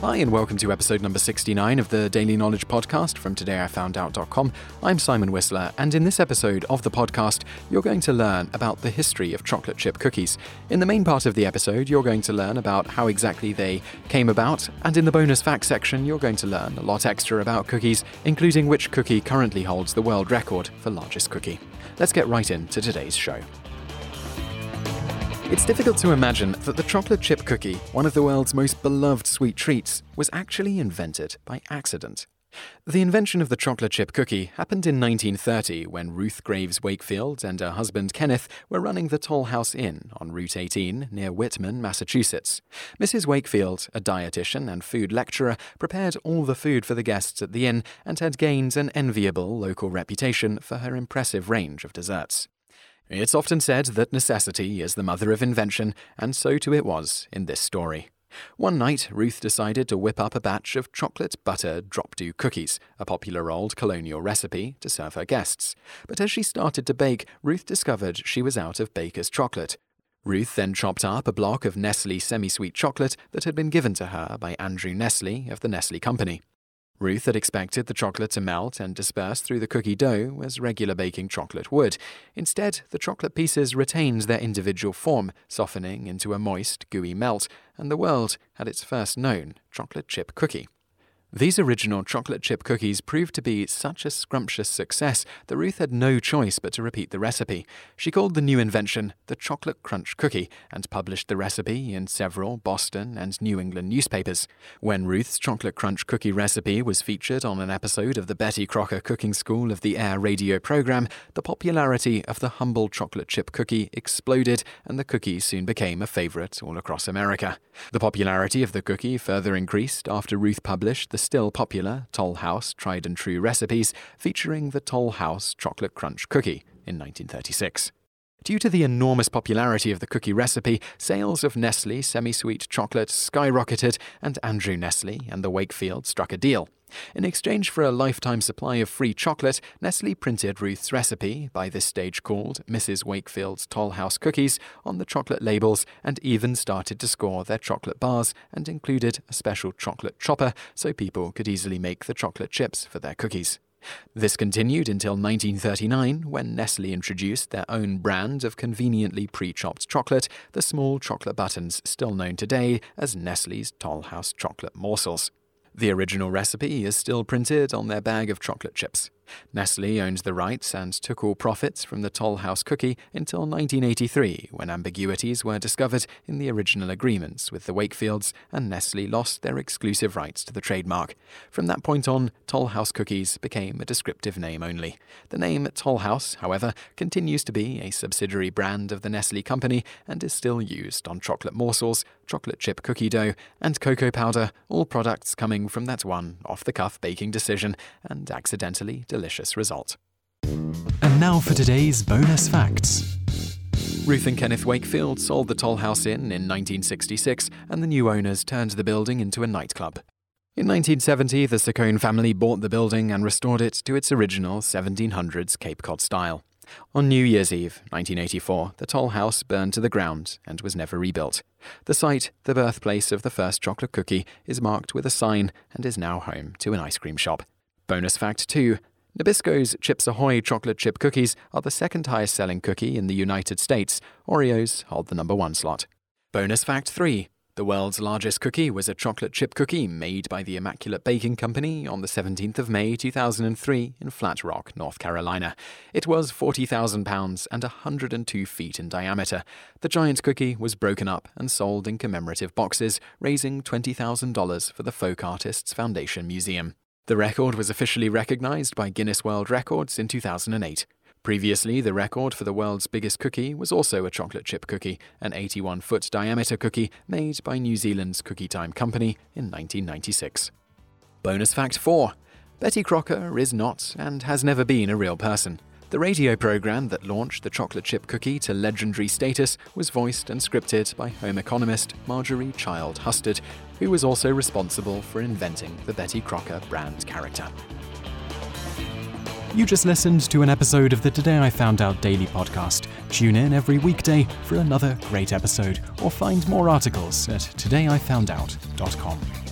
Hi, and welcome to episode number 69 of the Daily Knowledge Podcast from todayifoundout.com. I'm Simon Whistler, and in this episode of the podcast, you're going to learn about the history of chocolate chip cookies. In the main part of the episode, you're going to learn about how exactly they came about, and in the bonus facts section, you're going to learn a lot extra about cookies, including which cookie currently holds the world record for largest cookie. Let's get right into today's show. It's difficult to imagine that the chocolate chip cookie, one of the world's most beloved sweet treats, was actually invented by accident. The invention of the chocolate chip cookie happened in 1930 when Ruth Graves Wakefield and her husband Kenneth were running the Toll House Inn on Route 18 near Whitman, Massachusetts. Mrs. Wakefield, a dietitian and food lecturer, prepared all the food for the guests at the inn and had gained an enviable local reputation for her impressive range of desserts. It's often said that necessity is the mother of invention, and so too it was in this story. One night, Ruth decided to whip up a batch of chocolate butter drop do cookies, a popular old colonial recipe, to serve her guests. But as she started to bake, Ruth discovered she was out of baker's chocolate. Ruth then chopped up a block of Nestle semi sweet chocolate that had been given to her by Andrew Nestle of the Nestle Company. Ruth had expected the chocolate to melt and disperse through the cookie dough as regular baking chocolate would. Instead, the chocolate pieces retained their individual form, softening into a moist, gooey melt, and the world had its first known chocolate chip cookie. These original chocolate chip cookies proved to be such a scrumptious success that Ruth had no choice but to repeat the recipe. She called the new invention the Chocolate Crunch Cookie and published the recipe in several Boston and New England newspapers. When Ruth's Chocolate Crunch Cookie recipe was featured on an episode of the Betty Crocker Cooking School of the Air radio program, the popularity of the humble chocolate chip cookie exploded and the cookie soon became a favorite all across America. The popularity of the cookie further increased after Ruth published the the still popular Toll House Tried and True recipes featuring the Toll House Chocolate Crunch Cookie in 1936. Due to the enormous popularity of the cookie recipe, sales of Nestle semi sweet chocolate skyrocketed, and Andrew Nestle and the Wakefield struck a deal. In exchange for a lifetime supply of free chocolate, Nestle printed Ruth's recipe, by this stage called Mrs. Wakefield's Toll House Cookies, on the chocolate labels and even started to score their chocolate bars and included a special chocolate chopper so people could easily make the chocolate chips for their cookies. This continued until 1939 when Nestle introduced their own brand of conveniently pre chopped chocolate, the small chocolate buttons still known today as Nestle's Toll House chocolate morsels. The original recipe is still printed on their bag of chocolate chips. Nestle owned the rights and took all profits from the Toll House cookie until 1983, when ambiguities were discovered in the original agreements with the Wakefields and Nestle lost their exclusive rights to the trademark. From that point on, Toll House cookies became a descriptive name only. The name Toll House, however, continues to be a subsidiary brand of the Nestle company and is still used on chocolate morsels, chocolate chip cookie dough, and cocoa powder, all products coming from that one off the cuff baking decision and accidentally delicious result. And now for today's bonus facts. Ruth and Kenneth Wakefield sold the Toll House Inn in 1966, and the new owners turned the building into a nightclub. In 1970, the Saccone family bought the building and restored it to its original 1700s Cape Cod style. On New Year's Eve, 1984, the Toll House burned to the ground and was never rebuilt. The site, the birthplace of the first chocolate cookie, is marked with a sign and is now home to an ice cream shop. Bonus fact 2 Nabisco's Chips Ahoy chocolate chip cookies are the second highest selling cookie in the United States. Oreos hold the number one slot. Bonus fact 3 the world's largest cookie was a chocolate chip cookie made by the Immaculate Baking Company on the 17th of May 2003 in Flat Rock, North Carolina. It was 40,000 pounds and 102 feet in diameter. The giant cookie was broken up and sold in commemorative boxes, raising $20,000 for the Folk Artists Foundation Museum. The record was officially recognized by Guinness World Records in 2008. Previously, the record for the world's biggest cookie was also a chocolate chip cookie, an 81 foot diameter cookie made by New Zealand's Cookie Time Company in 1996. Bonus fact 4 Betty Crocker is not and has never been a real person. The radio program that launched the chocolate chip cookie to legendary status was voiced and scripted by home economist Marjorie Child Husted, who was also responsible for inventing the Betty Crocker brand character. You just listened to an episode of the Today I Found Out Daily podcast. Tune in every weekday for another great episode, or find more articles at todayifoundout.com.